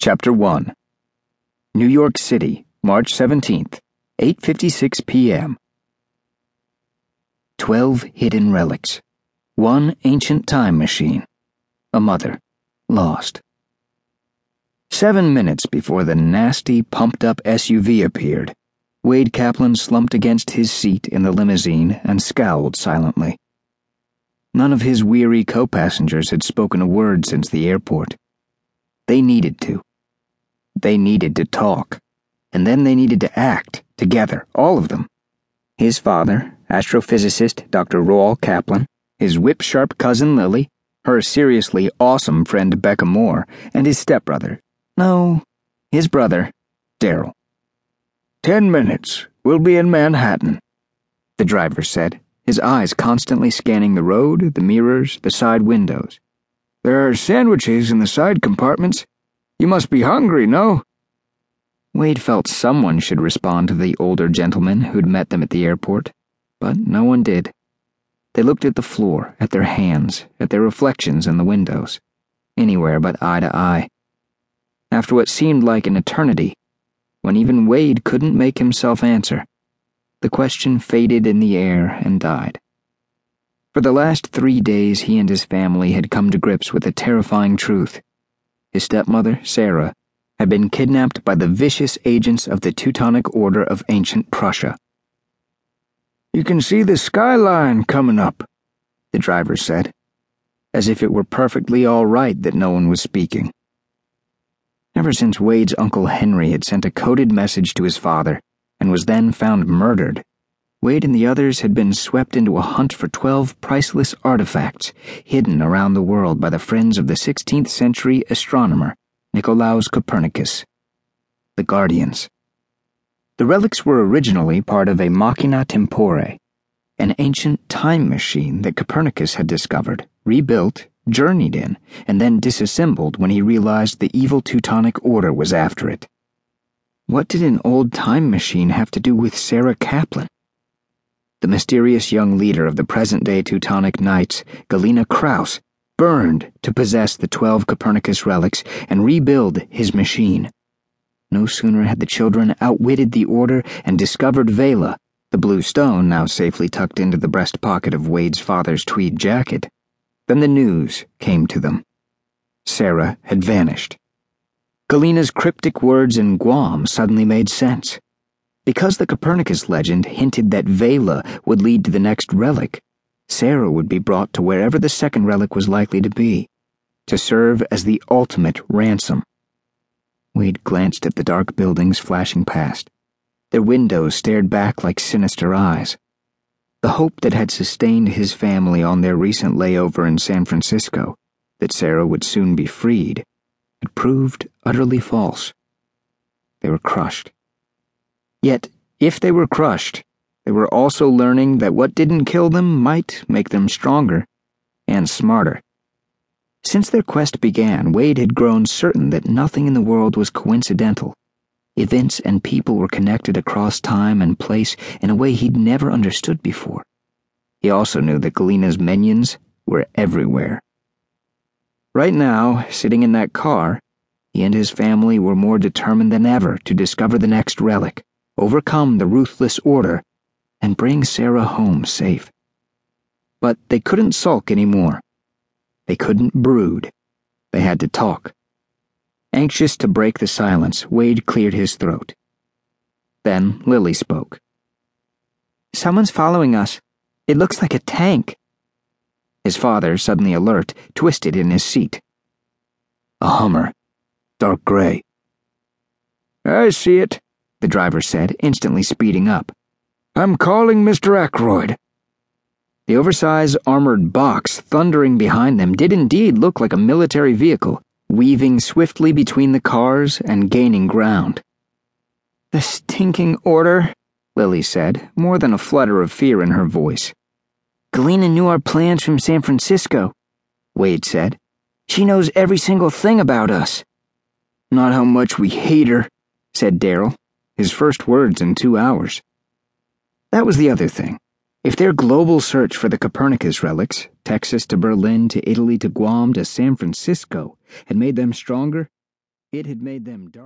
Chapter 1 New York City, March 17th, 8:56 p.m. 12 hidden relics. One ancient time machine. A mother lost. 7 minutes before the nasty pumped-up SUV appeared, Wade Kaplan slumped against his seat in the limousine and scowled silently. None of his weary co-passengers had spoken a word since the airport. They needed to. They needed to talk. And then they needed to act, together, all of them. His father, astrophysicist Dr. Roald Kaplan, his whip sharp cousin Lily, her seriously awesome friend Becca Moore, and his stepbrother. No, his brother, Darrell. Ten minutes. We'll be in Manhattan, the driver said, his eyes constantly scanning the road, the mirrors, the side windows. There are sandwiches in the side compartments. You must be hungry, no? Wade felt someone should respond to the older gentleman who'd met them at the airport, but no one did. They looked at the floor, at their hands, at their reflections in the windows, anywhere but eye to eye. After what seemed like an eternity, when even Wade couldn't make himself answer, the question faded in the air and died. For the last three days, he and his family had come to grips with a terrifying truth. His stepmother, Sarah, had been kidnapped by the vicious agents of the Teutonic Order of Ancient Prussia. You can see the skyline coming up, the driver said, as if it were perfectly all right that no one was speaking. Ever since Wade's Uncle Henry had sent a coded message to his father and was then found murdered, Wade and the others had been swept into a hunt for 12 priceless artifacts hidden around the world by the friends of the 16th century astronomer Nicolaus Copernicus. The Guardians. The relics were originally part of a machina tempore, an ancient time machine that Copernicus had discovered, rebuilt, journeyed in, and then disassembled when he realized the evil Teutonic Order was after it. What did an old time machine have to do with Sarah Kaplan? The mysterious young leader of the present day Teutonic Knights, Galina Krause, burned to possess the twelve Copernicus relics and rebuild his machine. No sooner had the children outwitted the Order and discovered Vela, the blue stone now safely tucked into the breast pocket of Wade's father's tweed jacket, than the news came to them. Sarah had vanished. Galina's cryptic words in Guam suddenly made sense. Because the Copernicus legend hinted that Vela would lead to the next relic, Sarah would be brought to wherever the second relic was likely to be, to serve as the ultimate ransom. Wade glanced at the dark buildings flashing past. Their windows stared back like sinister eyes. The hope that had sustained his family on their recent layover in San Francisco, that Sarah would soon be freed, had proved utterly false. They were crushed. Yet, if they were crushed, they were also learning that what didn't kill them might make them stronger and smarter. Since their quest began, Wade had grown certain that nothing in the world was coincidental. Events and people were connected across time and place in a way he'd never understood before. He also knew that Galina's minions were everywhere. Right now, sitting in that car, he and his family were more determined than ever to discover the next relic overcome the ruthless order, and bring Sarah home safe. But they couldn't sulk anymore. They couldn't brood. They had to talk. Anxious to break the silence, Wade cleared his throat. Then Lily spoke. Someone's following us. It looks like a tank. His father, suddenly alert, twisted in his seat. A Hummer. Dark gray. I see it the driver said, instantly speeding up. I'm calling Mr. Ackroyd. The oversized armored box thundering behind them did indeed look like a military vehicle, weaving swiftly between the cars and gaining ground. The stinking order, Lily said, more than a flutter of fear in her voice. Galina knew our plans from San Francisco, Wade said. She knows every single thing about us. Not how much we hate her, said Darrell, his first words in two hours. That was the other thing. If their global search for the Copernicus relics, Texas to Berlin to Italy to Guam to San Francisco, had made them stronger, It had made them dark.